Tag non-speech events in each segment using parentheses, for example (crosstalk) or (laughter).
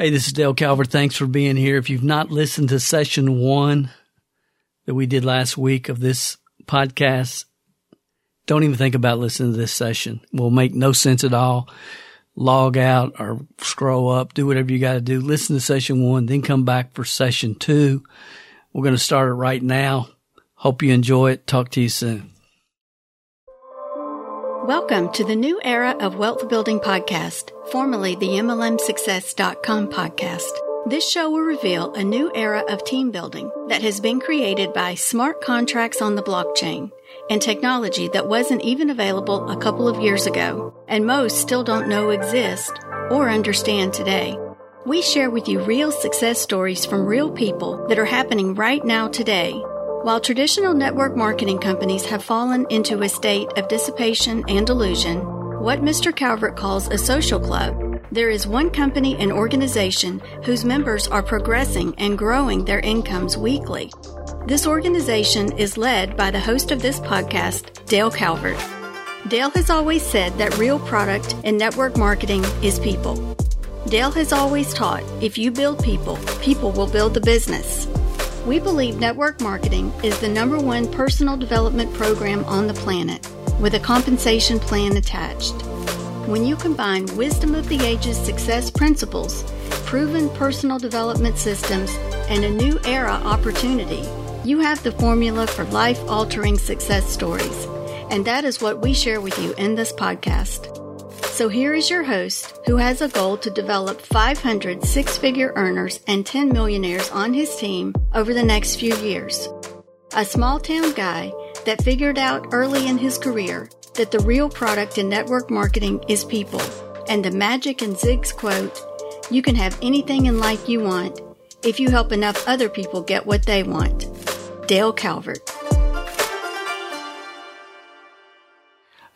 Hey, this is Dale Calvert. Thanks for being here. If you've not listened to session one that we did last week of this podcast, don't even think about listening to this session. It will make no sense at all. Log out or scroll up, do whatever you got to do. Listen to session one, then come back for session two. We're going to start it right now. Hope you enjoy it. Talk to you soon. Welcome to the new era of Wealth Building Podcast, formerly the MLMSuccess.com podcast. This show will reveal a new era of team building that has been created by smart contracts on the blockchain and technology that wasn't even available a couple of years ago, and most still don't know exist or understand today. We share with you real success stories from real people that are happening right now today while traditional network marketing companies have fallen into a state of dissipation and delusion, what Mr. Calvert calls a social club, there is one company and organization whose members are progressing and growing their incomes weekly. This organization is led by the host of this podcast, Dale Calvert. Dale has always said that real product in network marketing is people. Dale has always taught if you build people, people will build the business. We believe network marketing is the number one personal development program on the planet with a compensation plan attached. When you combine wisdom of the ages success principles, proven personal development systems, and a new era opportunity, you have the formula for life altering success stories. And that is what we share with you in this podcast. So here is your host who has a goal to develop 500 six figure earners and 10 millionaires on his team over the next few years. A small town guy that figured out early in his career that the real product in network marketing is people. And the magic in Zig's quote, you can have anything in life you want if you help enough other people get what they want. Dale Calvert.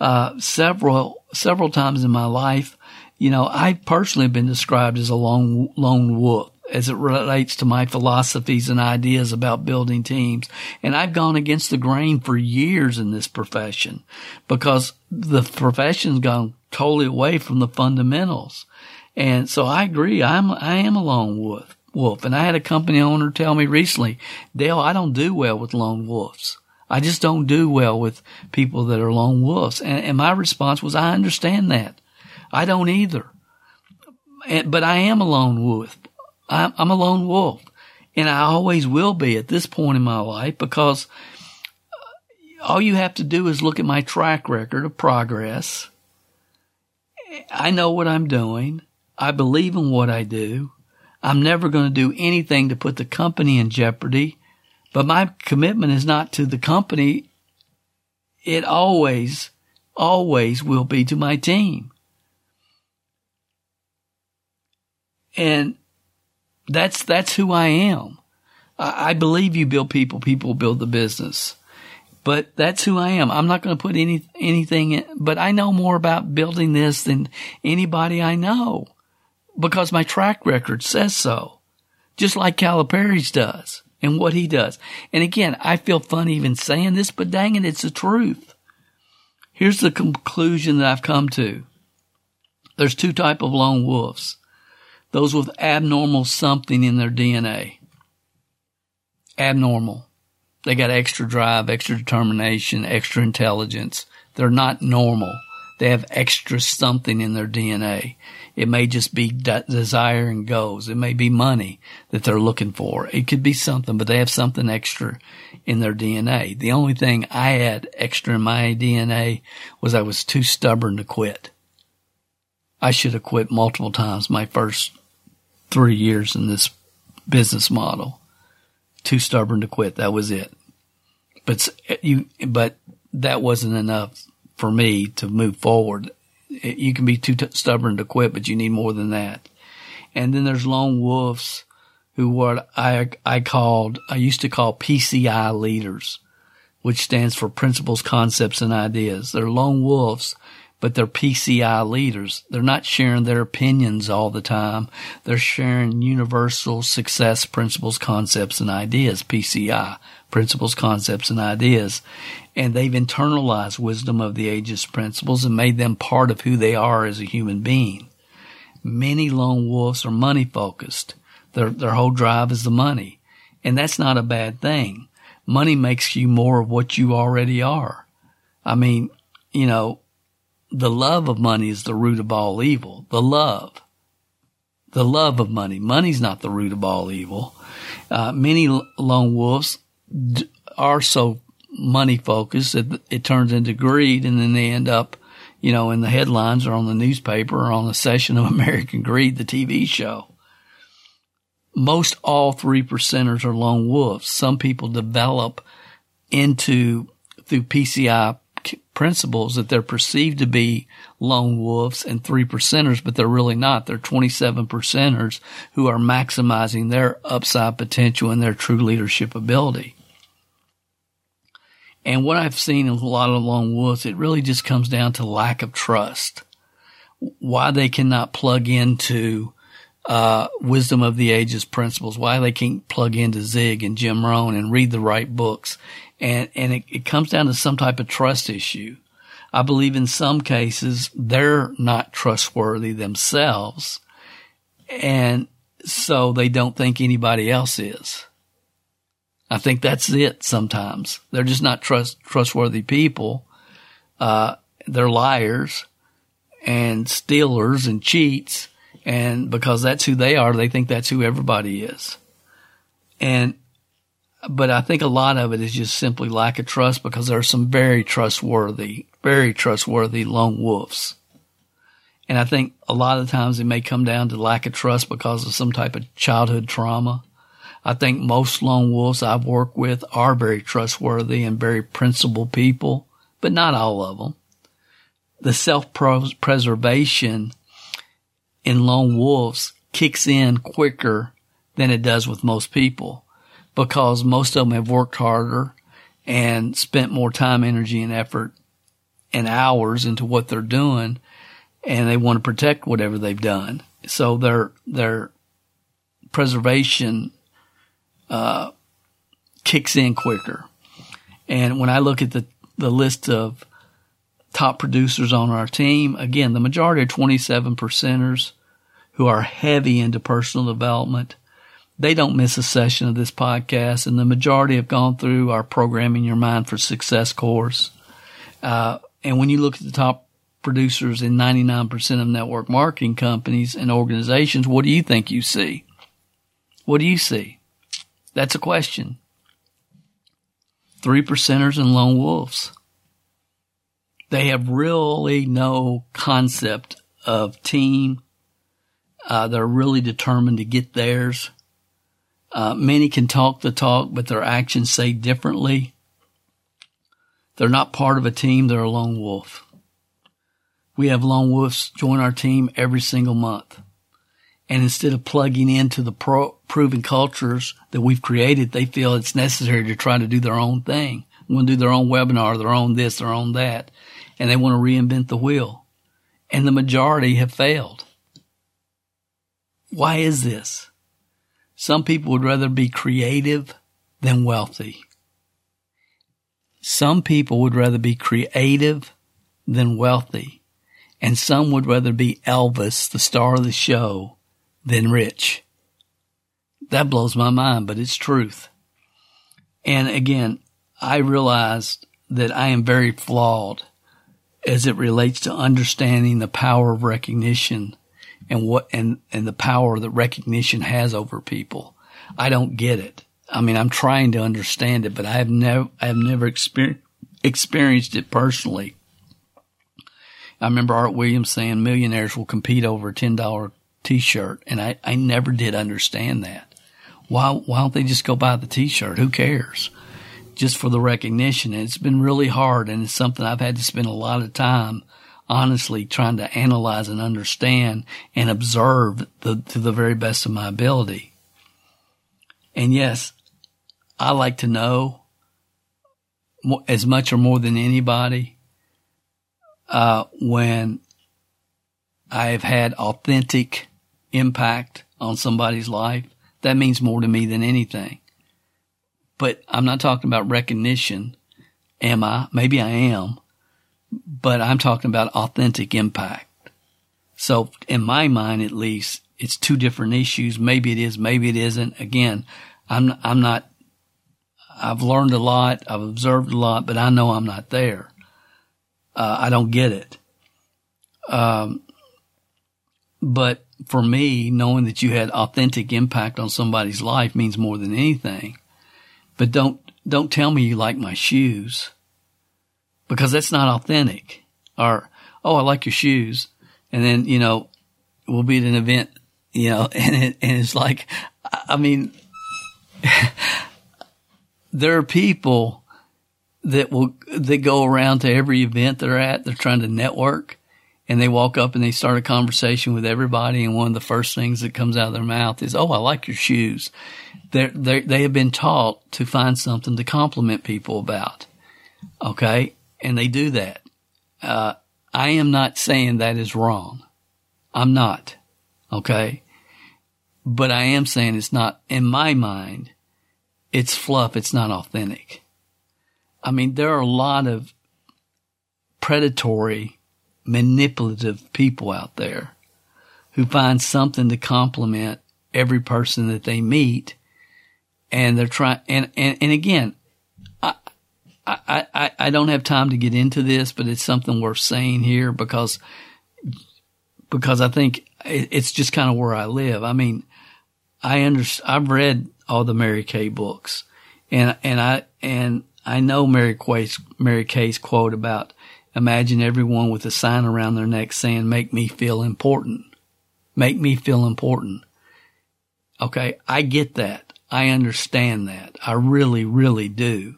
uh, several several times in my life. You know, I personally have been described as a lone lone wolf as it relates to my philosophies and ideas about building teams. And I've gone against the grain for years in this profession because the profession's gone totally away from the fundamentals. And so I agree. I'm, I am a lone wolf, wolf. And I had a company owner tell me recently, Dale, I don't do well with lone wolves. I just don't do well with people that are lone wolves. And, and my response was, I understand that. I don't either. And, but I am a lone wolf. I'm, I'm a lone wolf. And I always will be at this point in my life because all you have to do is look at my track record of progress. I know what I'm doing. I believe in what I do. I'm never going to do anything to put the company in jeopardy. But my commitment is not to the company. It always, always will be to my team. And that's, that's who I am. I, I believe you build people, people build the business. But that's who I am. I'm not going to put any, anything in, but I know more about building this than anybody I know because my track record says so. Just like Calipari's does and what he does. And again, I feel funny even saying this, but dang it, it's the truth. Here's the conclusion that I've come to. There's two type of lone wolves. Those with abnormal something in their DNA. Abnormal. They got extra drive, extra determination, extra intelligence. They're not normal. They have extra something in their DNA. It may just be de- desire and goals. It may be money that they're looking for. It could be something, but they have something extra in their DNA. The only thing I had extra in my DNA was I was too stubborn to quit. I should have quit multiple times my first three years in this business model. Too stubborn to quit. That was it. But eh, you, but that wasn't enough for me to move forward you can be too t- stubborn to quit, but you need more than that. And then there's lone wolves who what I, I called, I used to call PCI leaders, which stands for principles, concepts, and ideas. They're lone wolves, but they're PCI leaders. They're not sharing their opinions all the time. They're sharing universal success principles, concepts, and ideas, PCI, principles, concepts, and ideas and they've internalized wisdom of the ages principles and made them part of who they are as a human being. Many lone wolves are money focused. Their, their whole drive is the money. And that's not a bad thing. Money makes you more of what you already are. I mean, you know, the love of money is the root of all evil. The love. The love of money. Money's not the root of all evil. Uh, many lone wolves d- are so money focused that it turns into greed and then they end up, you know, in the headlines or on the newspaper or on a session of (laughs) American Greed, the TV show. Most all three percenters are lone wolves. Some people develop into through PCI principles that they're perceived to be lone wolves and three percenters, but they're really not. They're 27 percenters who are maximizing their upside potential and their true leadership ability. And what I've seen in a lot of lone wolves, it really just comes down to lack of trust. Why they cannot plug into uh, wisdom of the ages principles, why they can't plug into Zig and Jim Rohn and read the right books and and it, it comes down to some type of trust issue. I believe in some cases they're not trustworthy themselves, and so they don't think anybody else is. I think that's it. Sometimes they're just not trust trustworthy people. Uh, they're liars and stealers and cheats, and because that's who they are, they think that's who everybody is. And but I think a lot of it is just simply lack of trust because there are some very trustworthy, very trustworthy lone wolves. And I think a lot of times it may come down to lack of trust because of some type of childhood trauma. I think most lone wolves I've worked with are very trustworthy and very principled people, but not all of them. The self-preservation in lone wolves kicks in quicker than it does with most people because most of them have worked harder and spent more time, energy, and effort and hours into what they're doing, and they want to protect whatever they've done. So their their preservation uh, kicks in quicker. And when I look at the the list of top producers on our team, again, the majority are 27 percenters who are heavy into personal development they don't miss a session of this podcast, and the majority have gone through our Programming Your Mind for Success course. Uh, and when you look at the top producers in 99% of network marketing companies and organizations, what do you think you see? What do you see? That's a question. Three percenters and lone wolves. They have really no concept of team. Uh, they're really determined to get theirs. Uh, many can talk the talk, but their actions say differently. They're not part of a team, they're a lone wolf. We have lone wolves join our team every single month. And instead of plugging into the pro- proven cultures that we've created, they feel it's necessary to try to do their own thing. Want to do their own webinar, their own this, their own that. And they want to reinvent the wheel. And the majority have failed. Why is this? Some people would rather be creative than wealthy. Some people would rather be creative than wealthy. And some would rather be Elvis, the star of the show, than rich. That blows my mind, but it's truth. And again, I realized that I am very flawed as it relates to understanding the power of recognition and what and and the power that recognition has over people. I don't get it. I mean, I'm trying to understand it, but I have never I have never exper- experienced it personally. I remember Art Williams saying millionaires will compete over a ten dollar T-shirt, and I I never did understand that. Why why don't they just go buy the T-shirt? Who cares? Just for the recognition. And it's been really hard, and it's something I've had to spend a lot of time honestly trying to analyze and understand and observe the, to the very best of my ability. And yes, I like to know as much or more than anybody uh, when I have had authentic impact on somebody's life. That means more to me than anything. But I'm not talking about recognition. Am I? Maybe I am but I'm talking about authentic impact. So in my mind, at least, it's two different issues. Maybe it is, maybe it isn't. Again, I'm, I'm not, I've learned a lot. I've observed a lot, but I know I'm not there. Uh, I don't get it. Um, but for me, knowing that you had authentic impact on somebody's life means more than anything. But don't, don't tell me you like my shoes because that's not authentic. Or, oh, I like your shoes. And then, you know, we'll be at an event, you know, (laughs) and it, and it's like, I mean, (laughs) there are people that will, that go around to every event they're at. They're trying to network and they walk up and they start a conversation with everybody. And one of the first things that comes out of their mouth is, Oh, I like your shoes. They're, they're, they have been taught to find something to compliment people about. Okay. And they do that. Uh, I am not saying that is wrong. I'm not. Okay. But I am saying it's not, in my mind, it's fluff. It's not authentic. I mean, there are a lot of predatory, manipulative people out there who find something to compliment every person that they meet. And they're trying, and, and, and again, I, I, I, I don't have time to get into this, but it's something worth saying here because, because I think it's just kind of where I live. I mean, I under, I've read all the Mary Kay books and, and I, and I know Mary Kay's, Mary Kay's quote about imagine everyone with a sign around their neck saying, make me feel important. Make me feel important. Okay. I get that. I understand that. I really, really do.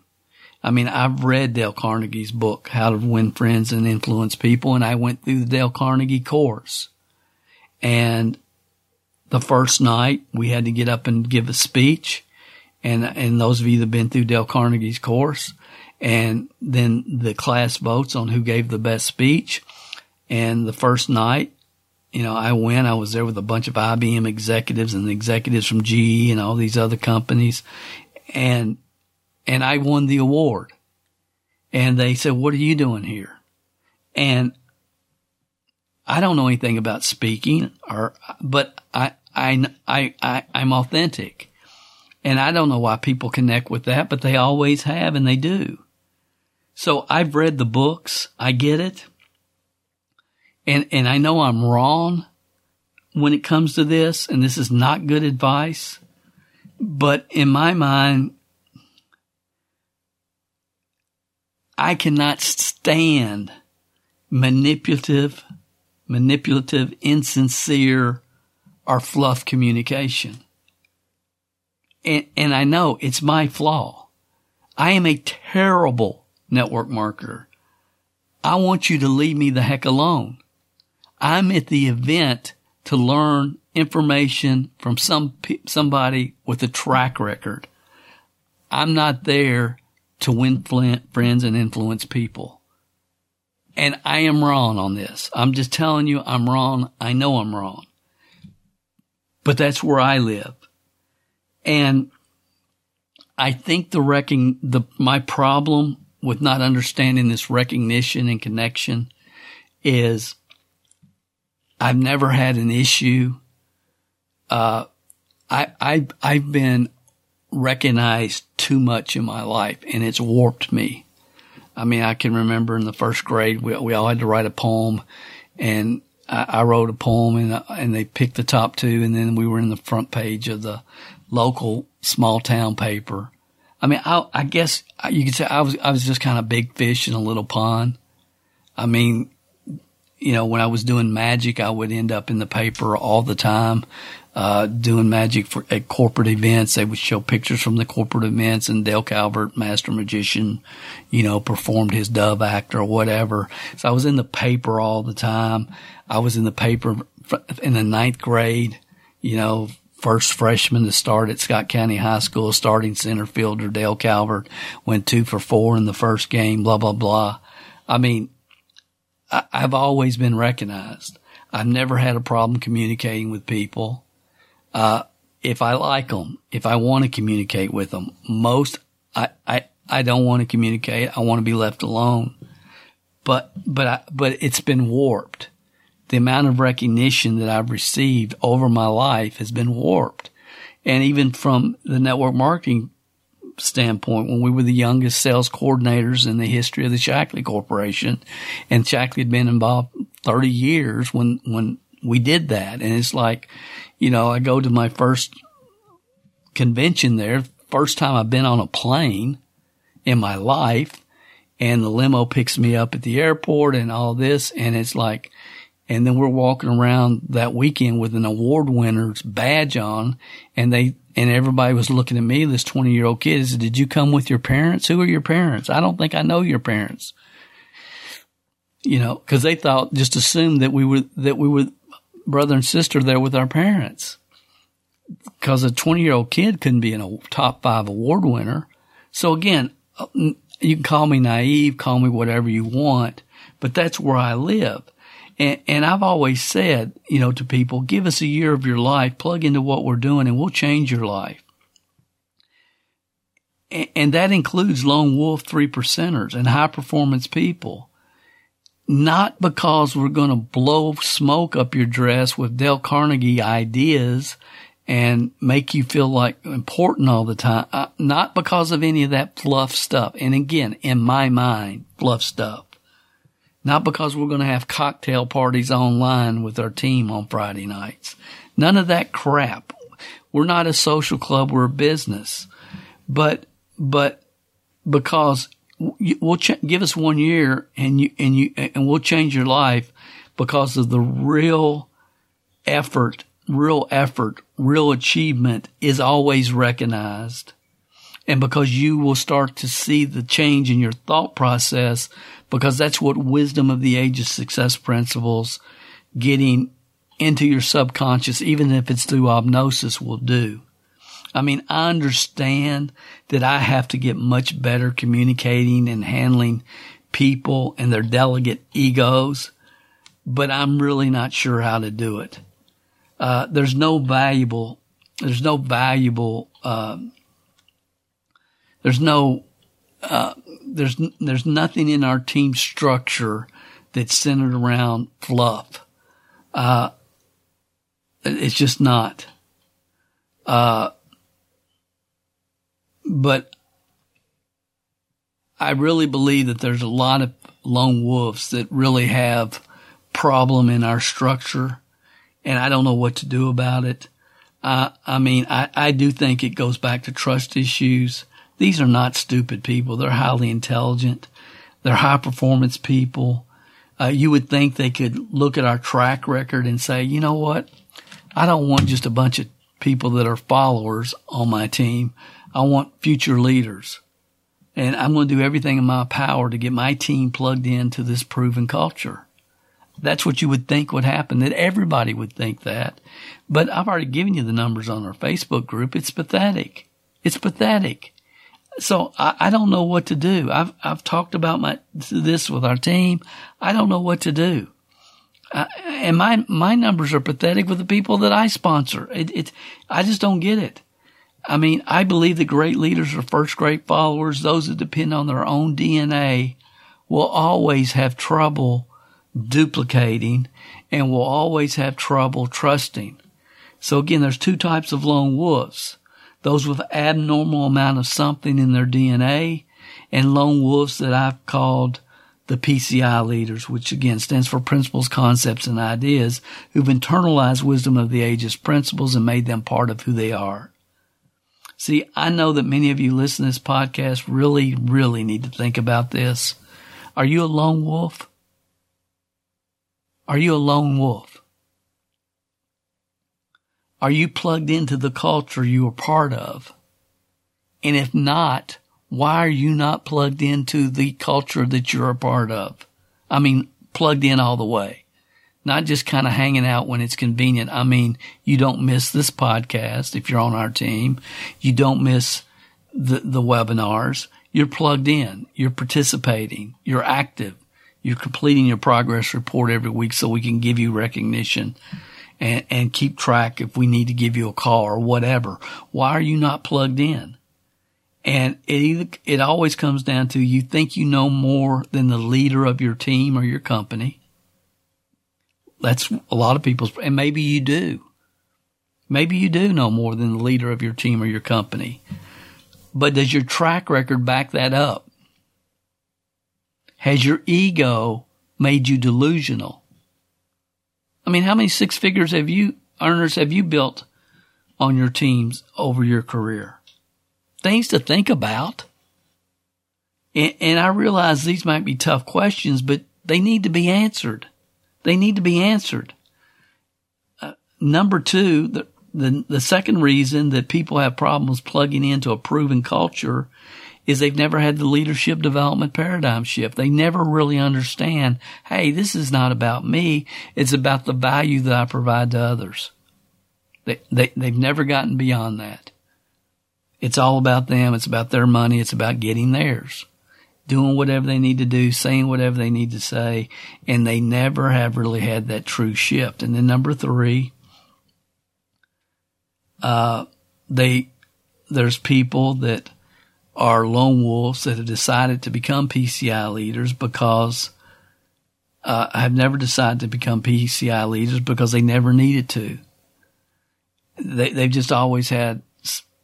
I mean, I've read Dale Carnegie's book, How to Win Friends and Influence People, and I went through the Dale Carnegie course. And the first night we had to get up and give a speech. And, and those of you that have been through Dale Carnegie's course, and then the class votes on who gave the best speech. And the first night, you know, I went, I was there with a bunch of IBM executives and executives from GE and all these other companies. And, and I won the award. And they said, what are you doing here? And I don't know anything about speaking or, but I, I, I, I, I'm authentic. And I don't know why people connect with that, but they always have and they do. So I've read the books. I get it. And, and I know I'm wrong when it comes to this, and this is not good advice. But in my mind, I cannot stand manipulative manipulative, insincere, or fluff communication. And, and I know it's my flaw. I am a terrible network marketer. I want you to leave me the heck alone. I'm at the event to learn information from some somebody with a track record. I'm not there to win friends and influence people. And I am wrong on this. I'm just telling you I'm wrong. I know I'm wrong. But that's where I live. And I think the wrecking, the, my problem with not understanding this recognition and connection is I've never had an issue. Uh, I, I, I've been recognized too much in my life and it's warped me. I mean, I can remember in the first grade, we, we all had to write a poem and I, I wrote a poem and, and they picked the top two and then we were in the front page of the local small town paper. I mean, I, I guess you could say I was, I was just kind of big fish in a little pond. I mean, you know, when I was doing magic, I would end up in the paper all the time uh, doing magic for at corporate events. They would show pictures from the corporate events and Dale Calvert, master magician, you know, performed his dove act or whatever. So I was in the paper all the time. I was in the paper in the ninth grade, you know, first freshman to start at Scott County High School, starting center fielder Dale Calvert, went two for four in the first game, blah, blah, blah. I mean, I, I've always been recognized. I've never had a problem communicating with people. Uh, if I like them, if I want to communicate with them, most I, I, I don't want to communicate. I want to be left alone. But, but I, but it's been warped the amount of recognition that I've received over my life has been warped. And even from the network marketing standpoint, when we were the youngest sales coordinators in the history of the Shaklee Corporation, and Shaklee had been involved 30 years when, when we did that. And it's like, you know, I go to my first convention there, first time I've been on a plane in my life, and the limo picks me up at the airport and all this. And it's like, and then we're walking around that weekend with an award winner's badge on and they, and everybody was looking at me, this 20 year old kid, said, did you come with your parents? Who are your parents? I don't think I know your parents. You know, cause they thought, just assumed that we were, that we were brother and sister there with our parents. Cause a 20 year old kid couldn't be in a top five award winner. So again, uh, you can call me naive, call me whatever you want, but that's where I live. And, and I've always said, you know, to people, give us a year of your life, plug into what we're doing and we'll change your life. And, and that includes lone wolf three percenters and high performance people. Not because we're going to blow smoke up your dress with Dale Carnegie ideas and make you feel like important all the time. Uh, not because of any of that fluff stuff. And again, in my mind, fluff stuff. Not because we're going to have cocktail parties online with our team on Friday nights. None of that crap. We're not a social club. We're a business. But, but because we'll ch- give us one year and you, and you, and we'll change your life because of the real effort, real effort, real achievement is always recognized. And because you will start to see the change in your thought process because that's what wisdom of the age of success principles getting into your subconscious, even if it's through obnosis will do. I mean, I understand that I have to get much better communicating and handling people and their delegate egos, but I'm really not sure how to do it. Uh, there's no valuable, there's no valuable, uh, there's no uh, there's there's nothing in our team structure that's centered around fluff. Uh, it's just not. Uh, but I really believe that there's a lot of lone wolves that really have problem in our structure, and I don't know what to do about it. Uh, I mean, I, I do think it goes back to trust issues. These are not stupid people. They're highly intelligent. They're high performance people. Uh, you would think they could look at our track record and say, you know what? I don't want just a bunch of people that are followers on my team. I want future leaders. And I'm going to do everything in my power to get my team plugged into this proven culture. That's what you would think would happen, that everybody would think that. But I've already given you the numbers on our Facebook group. It's pathetic. It's pathetic. So I, I, don't know what to do. I've I've talked about my this with our team. I don't know what to do. Uh, and my my numbers are pathetic with the people that I sponsor. It, it I just don't get it. I mean, I believe that great leaders are first great followers. Those that depend on their own DNA will always have trouble duplicating and will always have trouble trusting. So again, there's two types of lone wolves those with abnormal amount of something in their DNA, and lone wolves that I've called the PCI leaders, which again stands for principles, concepts, and ideas, who've internalized wisdom of the ages principles and made them part of who they are. See, I know that many of you listen to this podcast really, really need to think about this. Are you a lone wolf? Are you a lone wolf? Are you plugged into the culture you are part of? And if not, why are you not plugged into the culture that you're a part of? I mean, plugged in all the way, not just kind of hanging out when it's convenient. I mean, you don't miss this podcast if you're on our team. You don't miss the, the webinars. You're plugged in. You're participating. You're active. You're completing your progress report every week so we can give you recognition and, and keep track if we need to give you a call or whatever. Why are you not plugged in? And it either, it always comes down to you think you know more than the leader of your team or your company. that's a lot of people's, and maybe you do. Maybe you do know more than the leader of your team or your company. But does your track record back that up? Has your ego made you delusional? I mean, how many six figures have you, earners have you built on your teams over your career? Things to think about. And, and I realize these might be tough questions, but they need to be answered. They need to be answered. Uh, number two, the, the, the second reason that people have problems plugging into a proven culture is they've never had the leadership development paradigm shift. They never really understand, hey, this is not about me. It's about the value that I provide to others. They, they, they've never gotten beyond that. It's all about them. It's about their money. It's about getting theirs doing whatever they need to do, saying whatever they need to say, and they never have really had that true shift. And then number three, uh, they, there's people that are lone wolves that have decided to become PCI leaders because, uh, have never decided to become PCI leaders because they never needed to. They, they've just always had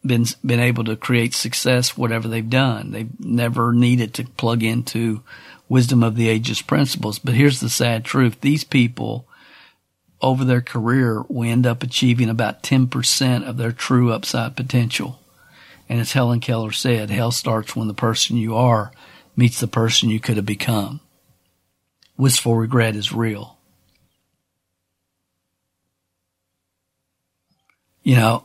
been been able to create success whatever they've done. They've never needed to plug into wisdom of the ages principles. But here's the sad truth: these people over their career will end up achieving about 10% of their true upside potential. And as Helen Keller said, hell starts when the person you are meets the person you could have become. Wistful regret is real. You know,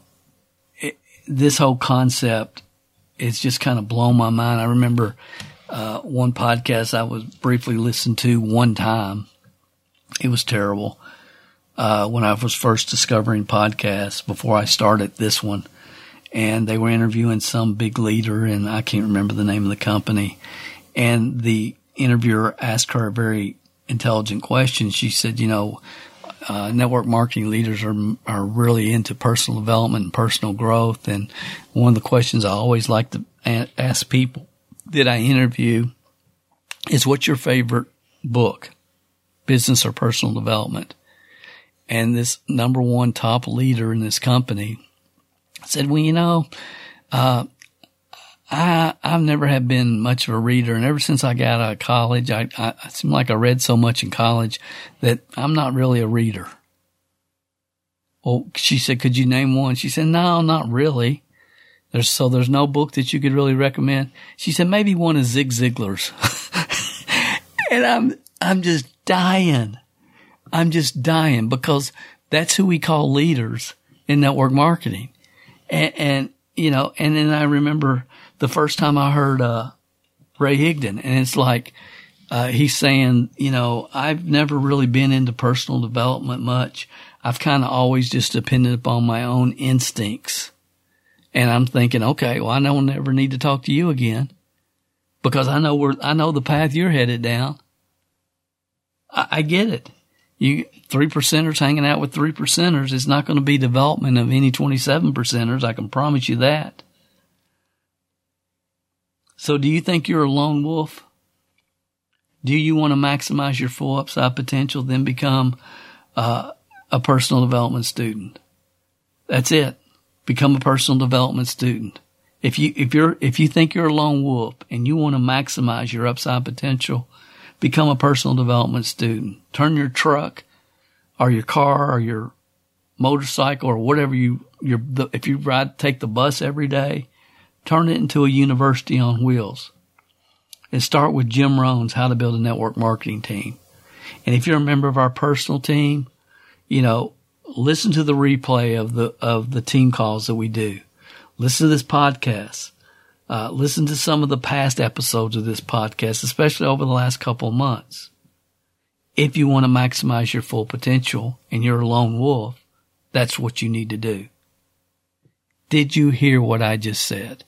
this whole concept it's just kind of blown my mind. I remember uh, one podcast I was briefly listened to one time. It was terrible uh, when I was first discovering podcasts before I started this one. And they were interviewing some big leader, and I can't remember the name of the company. And the interviewer asked her a very intelligent question. She said, You know, uh, network marketing leaders are are really into personal development and personal growth. And one of the questions I always like to ask people that I interview is, "What's your favorite book, business or personal development?" And this number one top leader in this company said, "Well, you know." Uh, I I've never have been much of a reader, and ever since I got out of college, I, I, I seem like I read so much in college that I'm not really a reader. Well, she said, "Could you name one?" She said, "No, not really." There's so there's no book that you could really recommend. She said maybe one of Zig Ziglar's, (laughs) and I'm I'm just dying. I'm just dying because that's who we call leaders in network marketing, and, and you know, and then I remember the first time I heard uh, Ray Higdon, and it's like uh, he's saying, you know, I've never really been into personal development much. I've kind of always just depended upon my own instincts. And I'm thinking, okay, well, I don't ever need to talk to you again because I know where, I know the path you're headed down. I, I get it. You, three percenters hanging out with three percenters is not going to be development of any 27 percenters. I can promise you that. So do you think you're a lone wolf? Do you want to maximize your full upside potential, then become uh, a personal development student? That's it. Become a personal development student. If you if you're if you think you're a lone wolf and you want to maximize your upside potential, become a personal development student. Turn your truck or your car or your motorcycle or whatever you your if you ride take the bus every day, turn it into a university on wheels. And start with Jim Rohn's How to Build a Network Marketing Team. And if you're a member of our personal team, you know, listen to the replay of the of the team calls that we do. Listen to this podcast. Uh, listen to some of the past episodes of this podcast, especially over the last couple months. If you want to maximize your full potential and you're a lone wolf, that's what you need to do. Did you hear what I just said?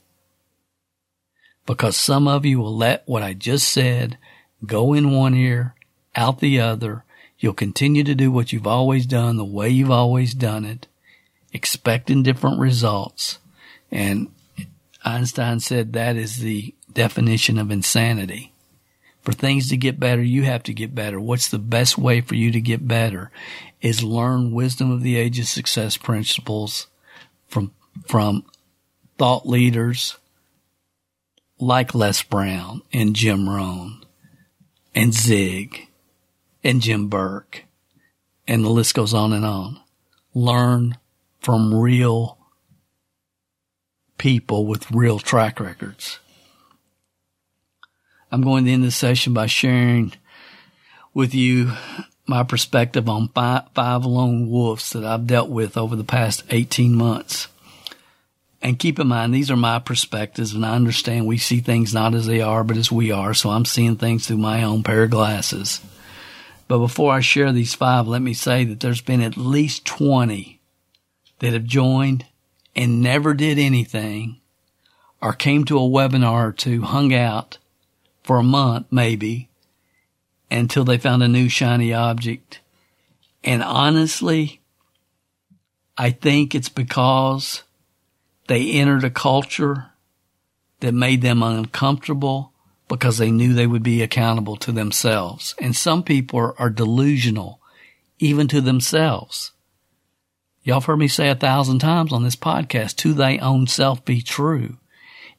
because some of you will let what I just said go in one ear, out the other. You'll continue to do what you've always done the way you've always done it, expecting different results. And Einstein said that is the definition of insanity For things to get better, you have to get better. What's the best way for you to get better is learn wisdom of the age of success principles from, from thought leaders like Les Brown and Jim Rohn and Zig and Jim Burke and the list goes on and on. Learn from real people with real track records. I'm going to end this session by sharing with you my perspective on five, five lone wolves that I've dealt with over the past 18 months. And keep in mind, these are my perspectives, and I understand we see things not as they are, but as we are. So I'm seeing things through my own pair of glasses. But before I share these five, let me say that there's been at least 20 that have joined and never did anything or came to a webinar or two, hung out for a month maybe until they found a new shiny object. And honestly, I think it's because they entered a culture that made them uncomfortable because they knew they would be accountable to themselves. And some people are, delusional, even to themselves. Y'all have heard me say a thousand times on this podcast, to thy own self be true.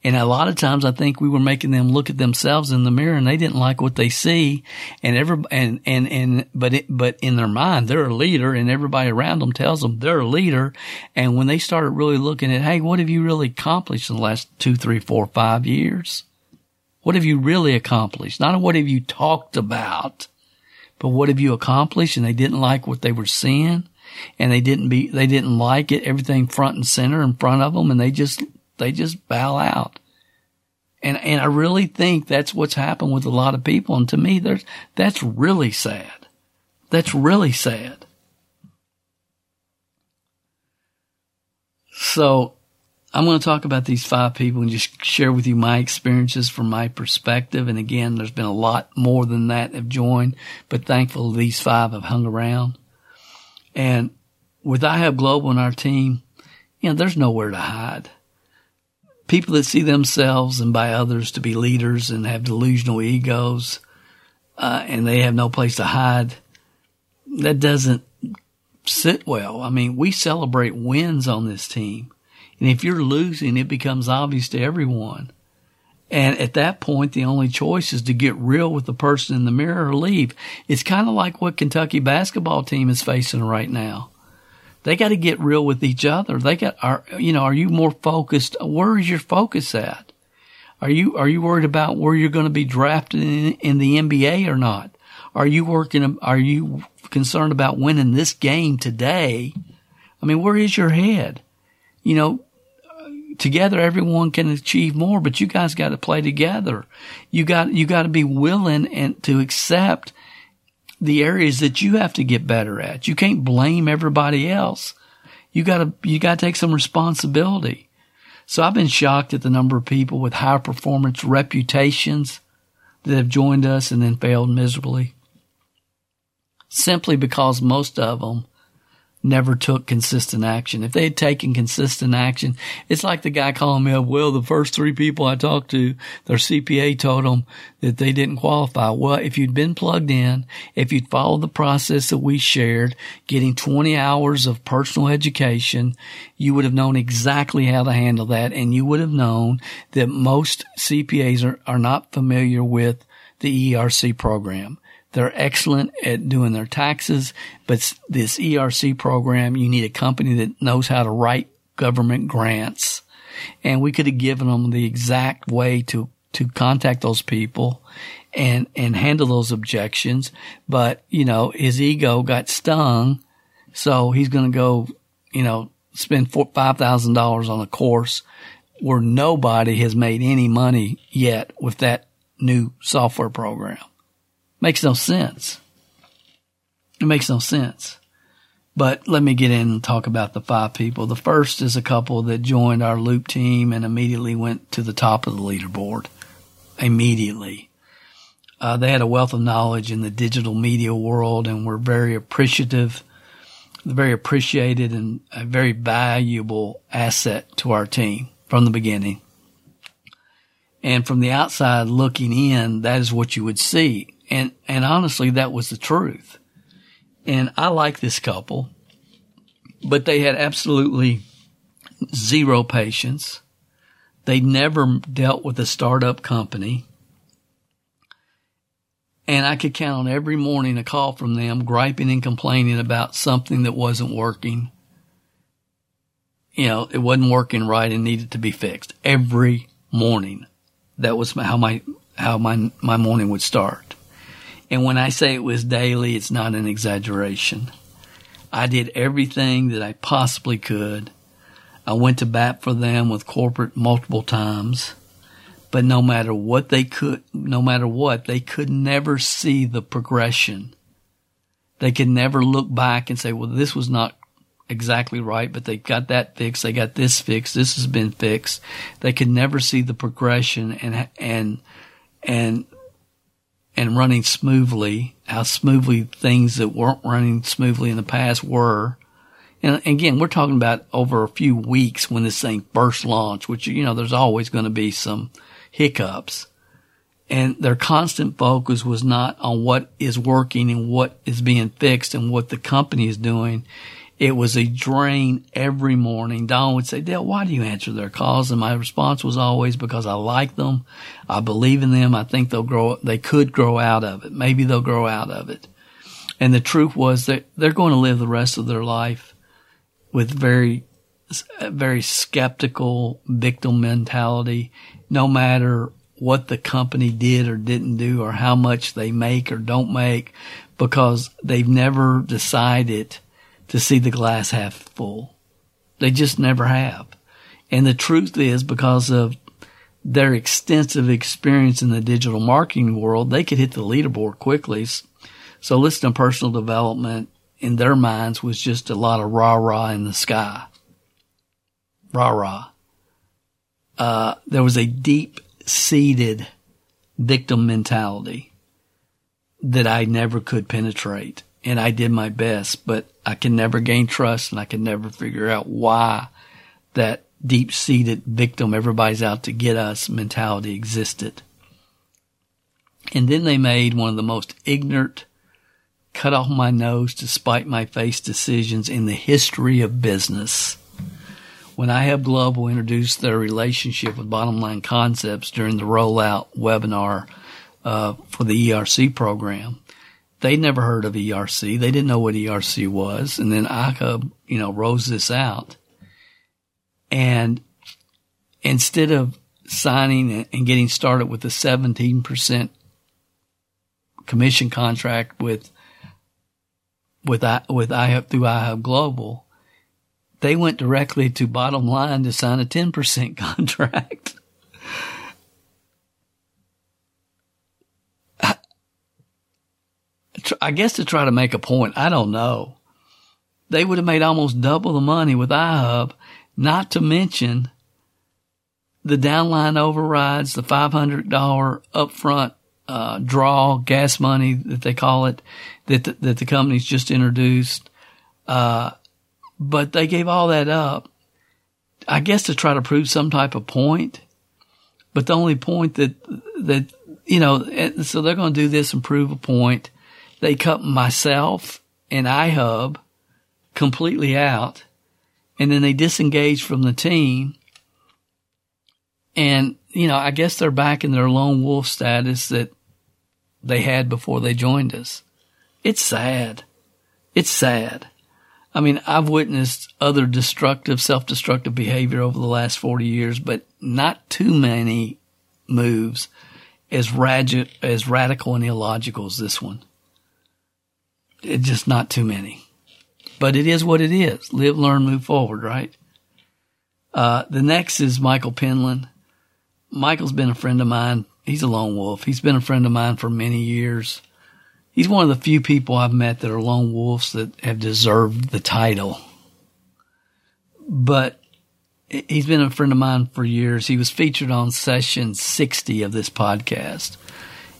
And a lot of times I think we were making them look at themselves in the mirror and they didn't like what they see. And every, and, and, and, but it, but in their mind, they're a leader and everybody around them tells them they're a leader. And when they started really looking at, Hey, what have you really accomplished in the last two, three, four, five years? What have you really accomplished? Not what have you talked about, but what have you accomplished? And they didn't like what they were seeing and they didn't be, they didn't like it, everything front and center in front of them and they just they just bow out. And, and I really think that's what's happened with a lot of people. And to me, there's, that's really sad. That's really sad. So I'm going to talk about these five people and just share with you my experiences from my perspective. And again, there's been a lot more than that have joined, but thankful these five have hung around. And with I Have Global in our team, you know, there's nowhere to hide people that see themselves and by others to be leaders and have delusional egos, uh, and they have no place to hide, that doesn't sit well. I mean, we celebrate wins on this team. And if you're losing, it becomes obvious to everyone. And at that point, the only choice is to get real with the person in the mirror or leave. It's kind of like what Kentucky basketball team is facing right now. They got to get real with each other. They got, are, you know, are you more focused? Where is your focus at? Are you, are you worried about where you're going to be drafted in, in the NBA or not? Are you working, are you concerned about winning this game today? I mean, where is your head? You know, together everyone can achieve more, but you guys got to play together. You got, you got to be willing and to accept the areas that you have to get better at. You can't blame everybody else. You gotta, you gotta take some responsibility. So I've been shocked at the number of people with high performance reputations that have joined us and then failed miserably. Simply because most of them never took consistent action. If they had taken consistent action, it's like the guy calling me up. Well, the first three people I talked to, their CPA told them that they didn't qualify. Well, if you'd been plugged in, if you'd followed the process that we shared, getting 20 hours of personal education, you would have known exactly how to handle that. And you would have known that most CPAs are, are not familiar with the ERC program. They're excellent at doing their taxes, but this ERC program, you need a company that knows how to write government grants. And we could have given them the exact way to, to contact those people and, and handle those objections. But, you know, his ego got stung. So he's going to go, you know, spend $5,000 on a course where nobody has made any money yet with that new software program. Makes no sense. It makes no sense. But let me get in and talk about the five people. The first is a couple that joined our loop team and immediately went to the top of the leaderboard. Immediately. Uh, they had a wealth of knowledge in the digital media world and were very appreciative, very appreciated and a very valuable asset to our team from the beginning. And from the outside looking in, that is what you would see. And, and honestly, that was the truth. And I like this couple, but they had absolutely zero patience. They never dealt with a startup company. And I could count on every morning a call from them griping and complaining about something that wasn't working. You know, it wasn't working right and needed to be fixed every morning. That was how my, how my, my morning would start. And when I say it was daily, it's not an exaggeration. I did everything that I possibly could. I went to bat for them with corporate multiple times but no matter what they could, no matter what, they could never see the progression. They could never look back and say, well, this was not exactly right, but they got that fixed. They got this fixed. This has been fixed. They could never see the progression and, and, and, and running smoothly, how smoothly things that weren't running smoothly in the past were. And again, we're talking about over a few weeks when this thing first launched, which, you know, there's always going to be some, hiccups. And their constant focus was not on what is working and what is being fixed and what the company is doing. It was a drain every morning. Don would say, Dale, why do you answer their calls? And my response was always because I like them. I believe in them. I think they'll grow, they could grow out of it. Maybe they'll grow out of it. And the truth was that they're going to live the rest of their life with very, very skeptical victim mentality no matter what the company did or didn't do or how much they make or don't make because they've never decided to see the glass half full. They just never have. And the truth is because of their extensive experience in the digital marketing world, they could hit the leaderboard quickly. So listening to personal development in their minds was just a lot of rah rah in the sky. Rah rah uh, there was a deep seated victim mentality that I never could penetrate. And I did my best, but I can never gain trust and I can never figure out why that deep seated victim, everybody's out to get us mentality existed. And then they made one of the most ignorant, cut off my nose to spite my face decisions in the history of business when iHub Global introduce their relationship with Bottom Line Concepts during the rollout webinar uh, for the ERC program, they never heard of ERC. They didn't know what ERC was. And then iHub, you know, rose this out. And instead of signing and getting started with a 17% commission contract with, with, with iHub through iHub Global, they went directly to bottom line to sign a 10% (laughs) contract. I guess to try to make a point, I don't know. They would have made almost double the money with iHub, not to mention the downline overrides, the $500 upfront uh, draw gas money that they call it, that the, that the company's just introduced, uh, but they gave all that up, I guess to try to prove some type of point. But the only point that, that, you know, so they're going to do this and prove a point. They cut myself and iHub completely out and then they disengage from the team. And, you know, I guess they're back in their lone wolf status that they had before they joined us. It's sad. It's sad. I mean, I've witnessed other destructive, self-destructive behavior over the last 40 years, but not too many moves as, radi- as radical and illogical as this one. It's just not too many. But it is what it is. Live, learn, move forward, right? Uh, the next is Michael Penland. Michael's been a friend of mine. He's a lone wolf. He's been a friend of mine for many years he's one of the few people I've met that are lone wolves that have deserved the title. But he's been a friend of mine for years. He was featured on session 60 of this podcast,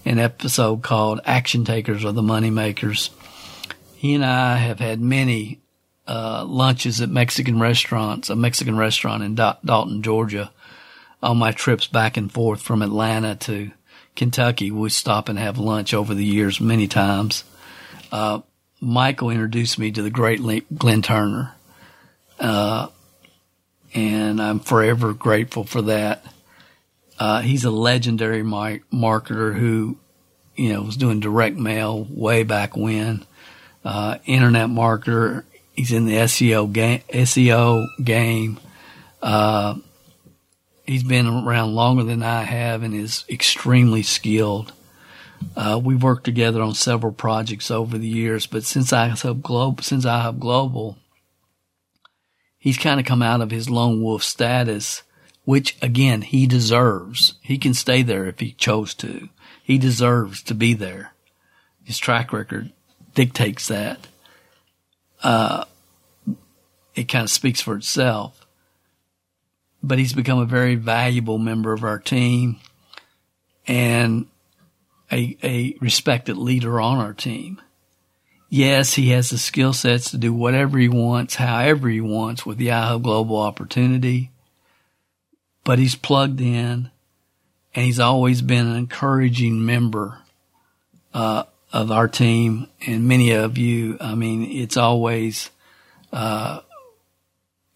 an episode called Action Takers or the Money Makers. He and I have had many uh, lunches at Mexican restaurants, a Mexican restaurant in Dalton, Georgia, on my trips back and forth from Atlanta to Kentucky. We stop and have lunch over the years many times. Uh, Michael introduced me to the great Glenn Turner. Uh, and I'm forever grateful for that. Uh, he's a legendary marketer who, you know, was doing direct mail way back when. Uh, internet marketer. He's in the SEO game. SEO game. Uh, he's been around longer than I have and is extremely skilled. Uh, we've worked together on several projects over the years, but since iHub Global, since iHub Global, he's kind of come out of his lone wolf status, which again, he deserves. He can stay there if he chose to. He deserves to be there. His track record dictates that. Uh, it kind of speaks for itself. But he's become a very valuable member of our team and a, a respected leader on our team. Yes, he has the skill sets to do whatever he wants, however he wants with the iHub Global opportunity. But he's plugged in and he's always been an encouraging member, uh, of our team and many of you. I mean, it's always, uh,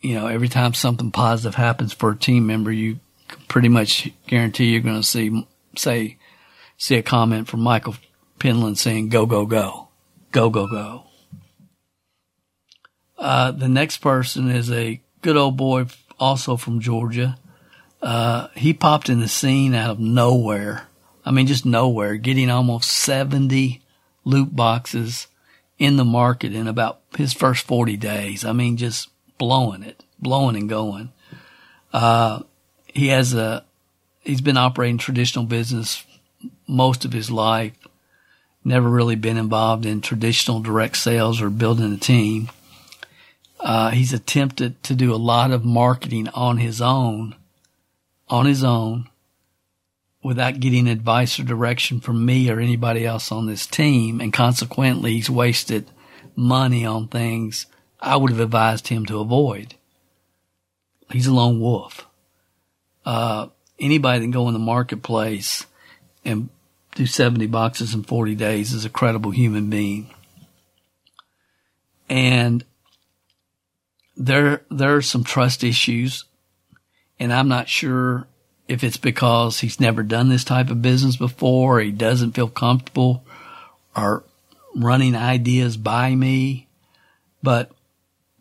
you know, every time something positive happens for a team member, you pretty much guarantee you're going to see, say, see a comment from Michael Penland saying, go, go, go. Go, go, go. Uh, the next person is a good old boy, also from Georgia. Uh, he popped in the scene out of nowhere. I mean, just nowhere, getting almost 70 Loop boxes in the market in about his first 40 days. I mean, just blowing it, blowing and going. Uh, he has a, he's been operating traditional business most of his life never really been involved in traditional direct sales or building a team. Uh, he's attempted to do a lot of marketing on his own, on his own, without getting advice or direction from me or anybody else on this team. And consequently, he's wasted money on things I would have advised him to avoid. He's a lone wolf. Uh, anybody that can go in the marketplace and do 70 boxes in 40 days is a credible human being. And there, there are some trust issues and I'm not sure if it's because he's never done this type of business before, or he doesn't feel comfortable or running ideas by me. But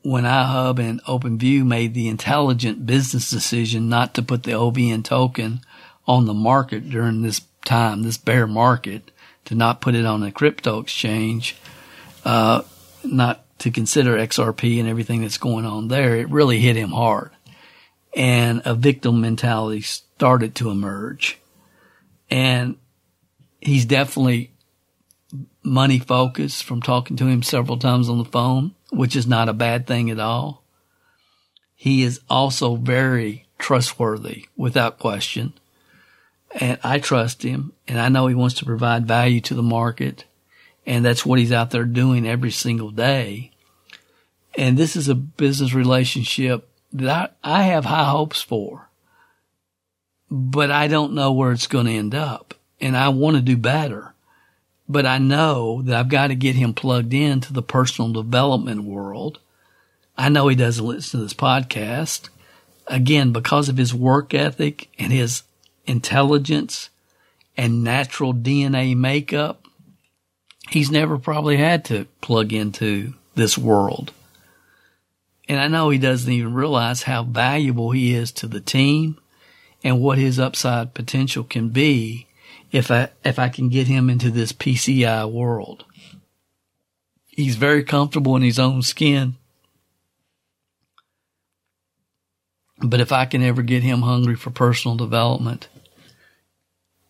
when iHub and OpenView made the intelligent business decision not to put the OVN token on the market during this time, this bear market, to not put it on a crypto exchange, uh, not to consider XRP and everything that's going on there, it really hit him hard. And a victim mentality started to emerge. And he's definitely money focused from talking to him several times on the phone, which is not a bad thing at all. He is also very trustworthy without question and I trust him and I know he wants to provide value to the market. And that's what he's out there doing every single day. And this is a business relationship that I, have high hopes for, but I don't know where it's going to end up. And I want to do better, but I know that I've got to get him plugged into the personal development world. I know he doesn't listen to this podcast again because of his work ethic and his intelligence and natural DNA makeup, he's never probably had to plug into this world. And I know he doesn't even realize how valuable he is to the team and what his upside potential can be if I, if I can get him into this PCI world. He's very comfortable in his own skin. But if I can ever get him hungry for personal development,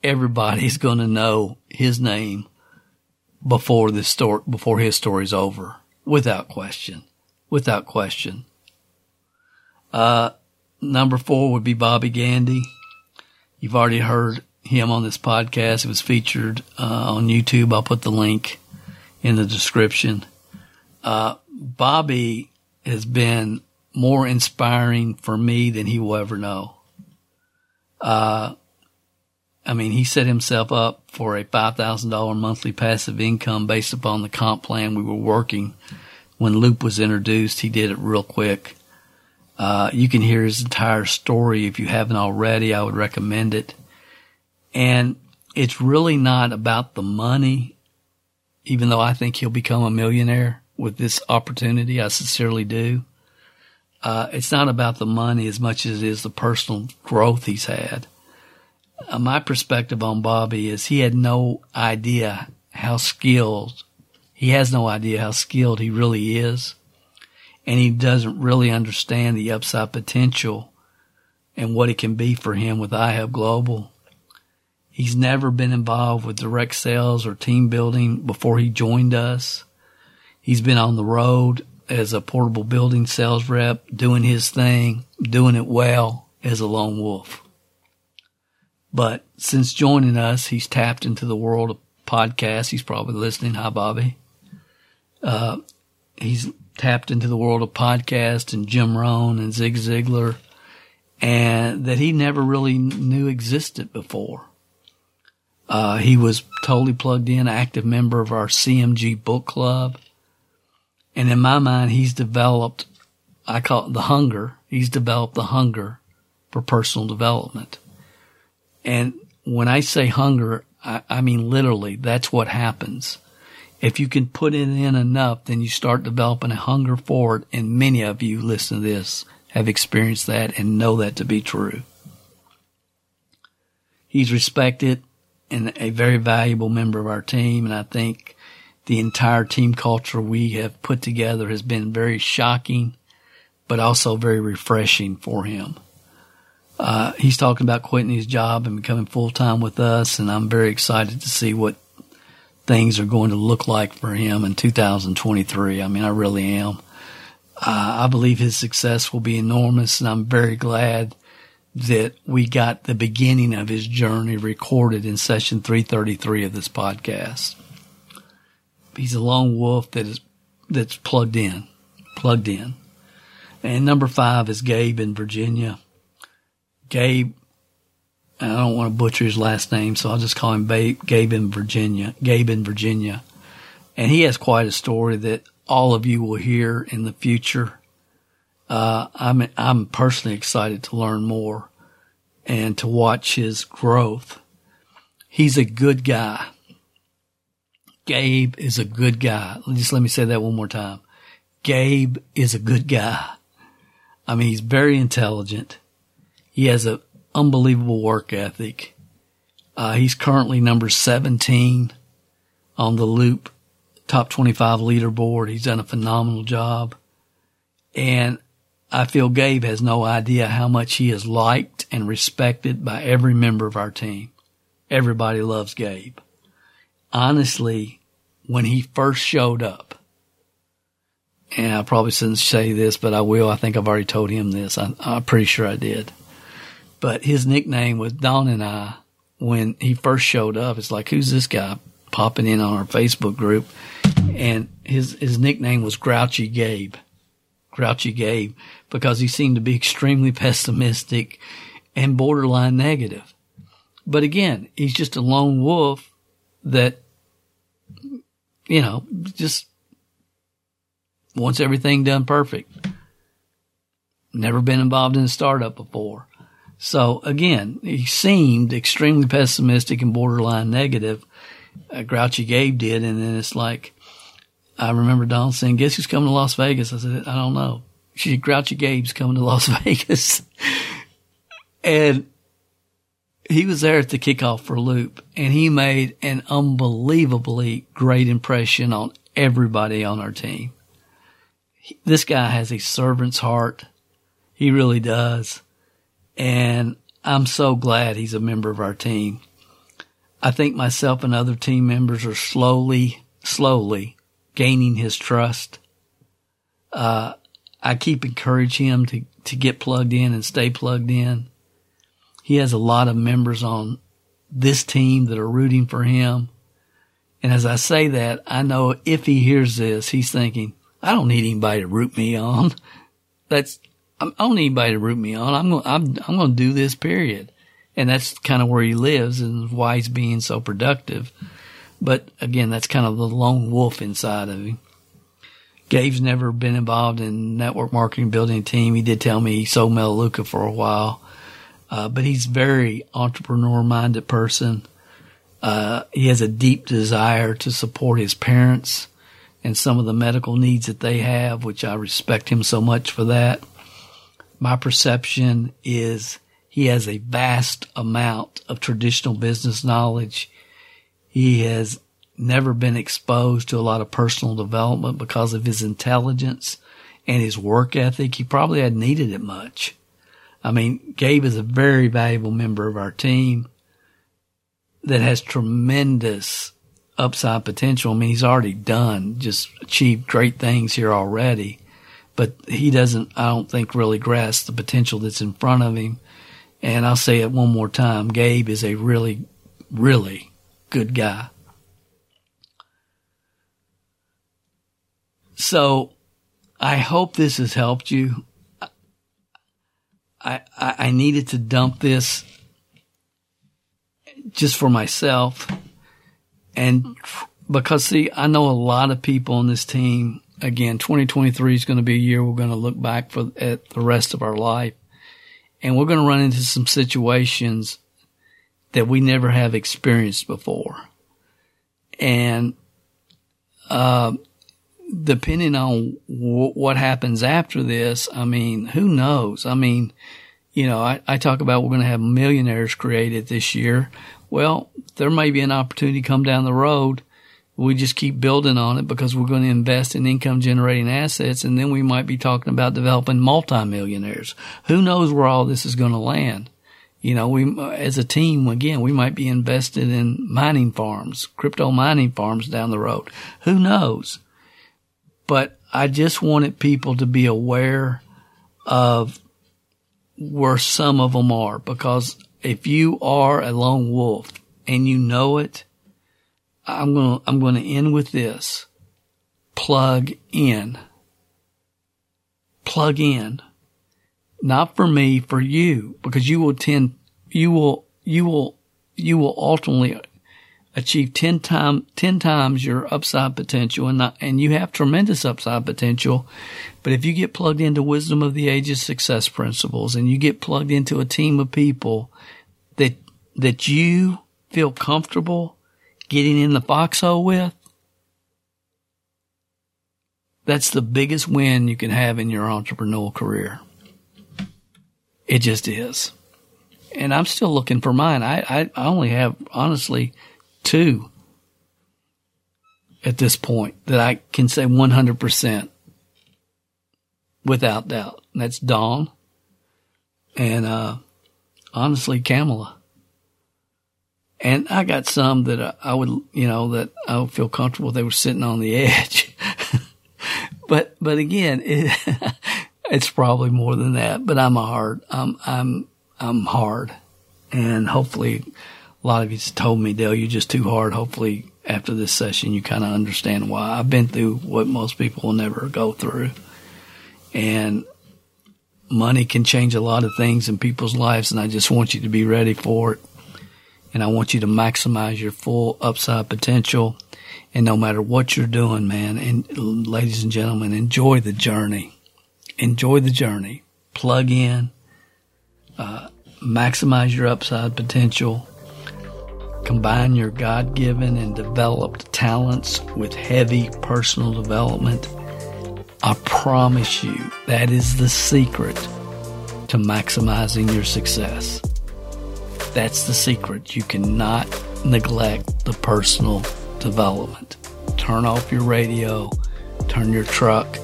everybody's going to know his name before this story, before his story's over, without question, without question. Uh, number four would be Bobby Gandy. You've already heard him on this podcast. It was featured uh, on YouTube. I'll put the link in the description. Uh, Bobby has been more inspiring for me than he will ever know. Uh, I mean, he set himself up for a $5,000 monthly passive income based upon the comp plan we were working. When Loop was introduced, he did it real quick. Uh, you can hear his entire story if you haven't already. I would recommend it. And it's really not about the money, even though I think he'll become a millionaire with this opportunity. I sincerely do. Uh, it's not about the money as much as it is the personal growth he's had. Uh, my perspective on Bobby is he had no idea how skilled, he has no idea how skilled he really is. And he doesn't really understand the upside potential and what it can be for him with iHub Global. He's never been involved with direct sales or team building before he joined us. He's been on the road as a portable building sales rep, doing his thing, doing it well as a lone wolf. But since joining us, he's tapped into the world of podcasts. He's probably listening. Hi, Bobby. Uh, he's tapped into the world of podcasts and Jim Rohn and Zig Ziglar and that he never really knew existed before. Uh, he was totally plugged in, active member of our CMG book club. And in my mind, he's developed, I call it the hunger. He's developed the hunger for personal development. And when I say hunger, I, I mean literally, that's what happens. If you can put it in enough, then you start developing a hunger for it. And many of you listen to this have experienced that and know that to be true. He's respected and a very valuable member of our team. And I think the entire team culture we have put together has been very shocking, but also very refreshing for him. Uh, he's talking about quitting his job and becoming full time with us, and I'm very excited to see what things are going to look like for him in 2023. I mean, I really am. Uh, I believe his success will be enormous, and I'm very glad that we got the beginning of his journey recorded in session 333 of this podcast. He's a lone wolf that is that's plugged in, plugged in. And number five is Gabe in Virginia. Gabe, I don't want to butcher his last name, so I'll just call him Gabe in Virginia. Gabe in Virginia. And he has quite a story that all of you will hear in the future. Uh, I'm, I'm personally excited to learn more and to watch his growth. He's a good guy. Gabe is a good guy. Just let me say that one more time. Gabe is a good guy. I mean, he's very intelligent. He has an unbelievable work ethic. Uh, he's currently number 17 on the Loop top 25 leaderboard. He's done a phenomenal job. And I feel Gabe has no idea how much he is liked and respected by every member of our team. Everybody loves Gabe. Honestly, when he first showed up, and I probably shouldn't say this, but I will. I think I've already told him this. I, I'm pretty sure I did. But his nickname was Don and I when he first showed up. It's like, who's this guy popping in on our Facebook group? And his, his nickname was Grouchy Gabe. Grouchy Gabe because he seemed to be (laughs) extremely pessimistic and borderline negative. But again, he's just a lone wolf that, you know, just wants everything done perfect. Never been involved in a startup before. So again, he seemed extremely pessimistic and borderline negative. Uh, Grouchy Gabe did. And then it's like, I remember Don saying, guess who's coming to Las Vegas? I said, I don't know. She Grouchy Gabe's coming to Las (laughs) Vegas. and he was there at the kickoff for Loop and he made an unbelievably great impression on everybody on our team. This guy has a servant's heart. He really does. And I'm so glad he's a member of our team. I think myself and other team members are slowly, slowly gaining his trust. Uh, I keep encouraging him to, to get plugged in and stay plugged in. He has a lot of members on this team that are rooting for him. And as I say that, I know if he hears this, he's thinking, I don't need anybody to root me on. (laughs) That's, I don't need anybody to root me on. I'm going, I'm, I'm going to do this period. and that's kind of where he lives and why he's being so productive. But again, that's kind of the lone wolf inside of him. Gabe's never been involved in network marketing building a team. He did tell me he sold Melaleuca for a while. Uh, but he's very entrepreneur minded person. Uh, he has a deep desire to support his parents and some of the medical needs that they have, which I respect him so much for that. My perception is he has a vast amount of traditional business knowledge. He has never been exposed to a lot of personal development because of his intelligence and his work ethic. He probably hadn't needed it much. I mean, Gabe is a very valuable member of our team that has tremendous upside potential. I mean, he's already done, just achieved great things here already, but he doesn't, I don't think, really grasp the potential that's in front of him. And I'll say it one more time. Gabe is a really, really good guy. So I hope this has helped you. I, I, I needed to dump this just for myself. And because see, I know a lot of people on this team. Again, 2023 is going to be a year we're going to look back for at the rest of our life and we're going to run into some situations that we never have experienced before. And, uh, depending on w- what happens after this, I mean, who knows? I mean, you know, I, I talk about we're going to have millionaires created this year. Well, there may be an opportunity come down the road we just keep building on it because we're going to invest in income generating assets and then we might be talking about developing multimillionaires. Who knows where all this is going to land? You know, we, as a team, again, we might be invested in mining farms, crypto mining farms down the road. Who knows? But I just wanted people to be aware of where some of them are because if you are a lone wolf and you know it, I'm going to, I'm going to end with this. Plug in. Plug in. Not for me, for you, because you will tend, you will, you will, you will ultimately achieve 10 times 10 times your upside potential and not, and you have tremendous upside potential. But if you get plugged into wisdom of the ages success principles and you get plugged into a team of people that, that you feel comfortable getting in the foxhole with, that's the biggest win you can have in your entrepreneurial career. It just is. And I'm still looking for mine. I, I, I only have, honestly, two at this point that I can say 100% without doubt. And that's Don and, uh, honestly, Kamala. And I got some that I would, you know, that I would feel comfortable they were sitting on the (laughs) edge. but, but again, (laughs) it, it's probably more than that, but I'm a hard, I'm, I'm, I'm hard. And hopefully a lot of you told me, Dale, you're just too hard. Hopefully after this session, you kind of understand why I've been through what most people will never go through. And money can change a lot of things in people's lives. And I just want you to be ready for it and I want you to maximize your full upside potential. And no matter what you're doing, man, and ladies and gentlemen, enjoy the journey. Enjoy the journey. Plug in, uh, maximize your upside potential. Combine your God given and developed talents with heavy personal development. I promise you that is the secret to maximizing your success. That's the secret. You cannot neglect the personal development. Turn off your radio, turn your truck,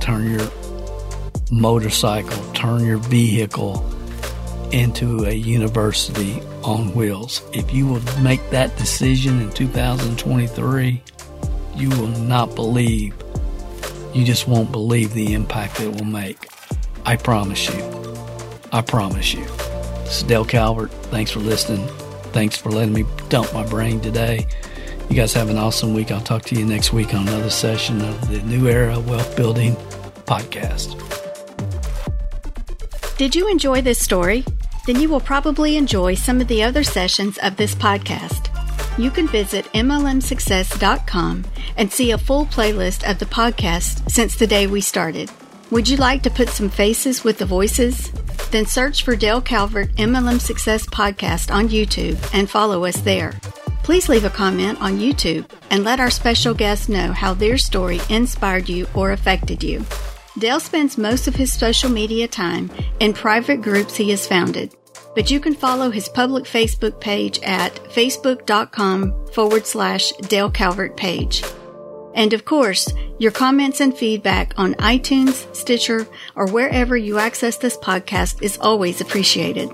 turn your motorcycle, turn your vehicle into a university on wheels. If you will make that decision in 2023, you will not believe, you just won't believe the impact it will make. I promise you. I promise you. This is Dale Calvert. Thanks for listening. Thanks for letting me dump my brain today. You guys have an awesome week. I'll talk to you next week on another session of the New Era Wealth Building podcast. Did you enjoy this story? then you will probably enjoy some of the other sessions of this podcast. You can visit MLMsuccess.com and see a full playlist of the podcast since the day we started. Would you like to put some faces with the voices? Then search for Dale Calvert MLM Success Podcast on YouTube and follow us there. Please leave a comment on YouTube and let our special guests know how their story inspired you or affected you. Dale spends most of his social media time in private groups he has founded, but you can follow his public Facebook page at facebook.com forward slash Dale Calvert page. And of course, your comments and feedback on iTunes, Stitcher, or wherever you access this podcast is always appreciated.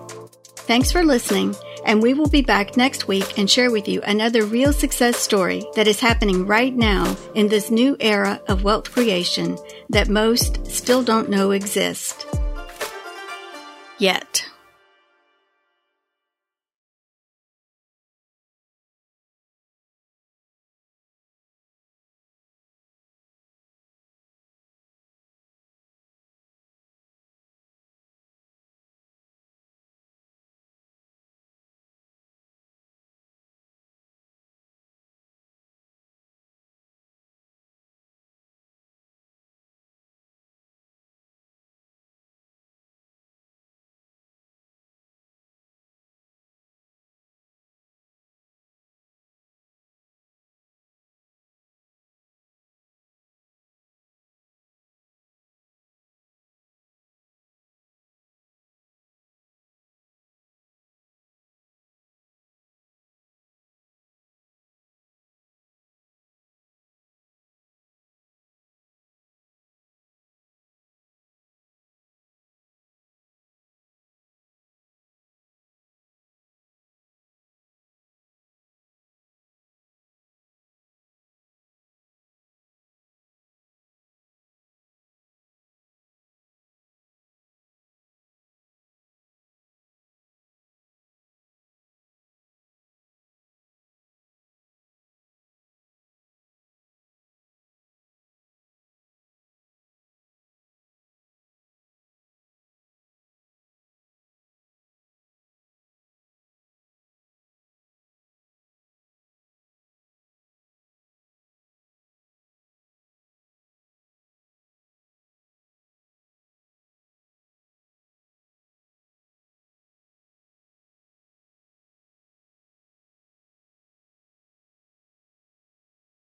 Thanks for listening, and we will be back next week and share with you another real success story that is happening right now in this new era of wealth creation that most still don't know exist. Yet.